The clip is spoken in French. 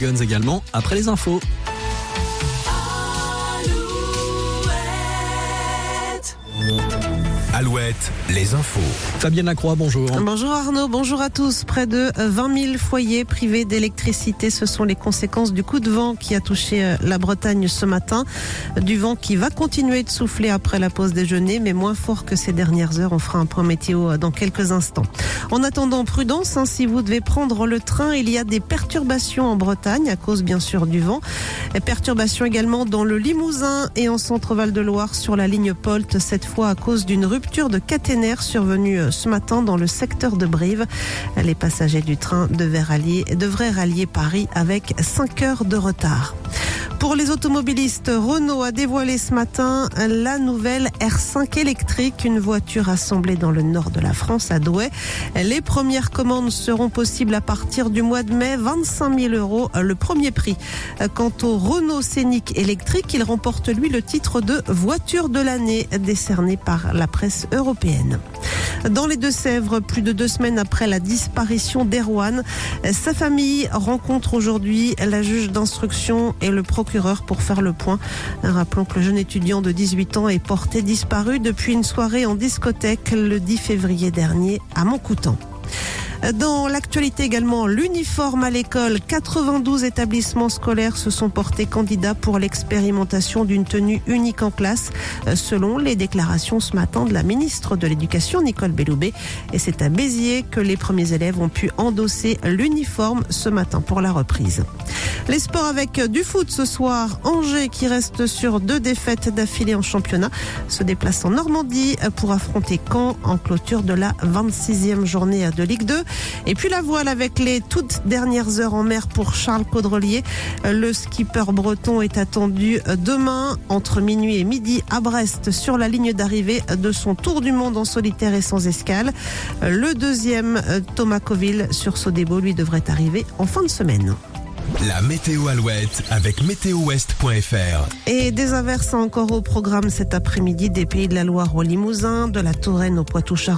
Guns également après les infos. Alouette, les infos. Fabienne Lacroix, bonjour. Bonjour Arnaud, bonjour à tous. Près de 20 000 foyers privés d'électricité, ce sont les conséquences du coup de vent qui a touché euh, la Bretagne ce matin. Du vent qui va continuer de souffler après la pause déjeuner, mais moins fort que ces dernières heures. On fera un point météo euh, dans quelques instants. En attendant, prudence, hein, si vous devez prendre le train, il y a des perturbations en Bretagne à cause bien sûr du vent. Perturbations également dans le Limousin et en centre-val de Loire sur la ligne Polt, cette fois à cause d'une rupture de caténaire survenue euh, ce matin dans le secteur de Brive. Les passagers du train devaient rallier, devraient rallier Paris avec 5 heures de retard. Pour les automobilistes, Renault a dévoilé ce matin la nouvelle R5 électrique, une voiture assemblée dans le nord de la France, à Douai. Les premières commandes seront possibles à partir du mois de mai, 25 000 euros le premier prix. Quant au Renault Scénic électrique, il remporte lui le titre de voiture de l'année décerné par la presse européenne. Dans les Deux-Sèvres, plus de deux semaines après la disparition d'Erwan, sa famille rencontre aujourd'hui la juge d'instruction et le procureur pour faire le point. Rappelons que le jeune étudiant de 18 ans est porté disparu depuis une soirée en discothèque le 10 février dernier à Montcoutan. Dans l'actualité également, l'uniforme à l'école. 92 établissements scolaires se sont portés candidats pour l'expérimentation d'une tenue unique en classe, selon les déclarations ce matin de la ministre de l'Éducation, Nicole Belloubet. Et c'est à Béziers que les premiers élèves ont pu endosser l'uniforme ce matin pour la reprise. Les sports avec du foot ce soir. Angers qui reste sur deux défaites d'affilée en championnat se déplace en Normandie pour affronter Caen en clôture de la 26e journée de Ligue 2. Et puis la voile avec les toutes dernières heures en mer pour Charles Caudrelier. Le skipper breton est attendu demain entre minuit et midi à Brest sur la ligne d'arrivée de son tour du monde en solitaire et sans escale. Le deuxième, Thomas Coville sur Sodebo, lui devrait arriver en fin de semaine. La météo Alouette avec météowest.fr. Et des averses encore au programme cet après-midi des Pays de la Loire au Limousin, de la Touraine au Poitou-Charentes.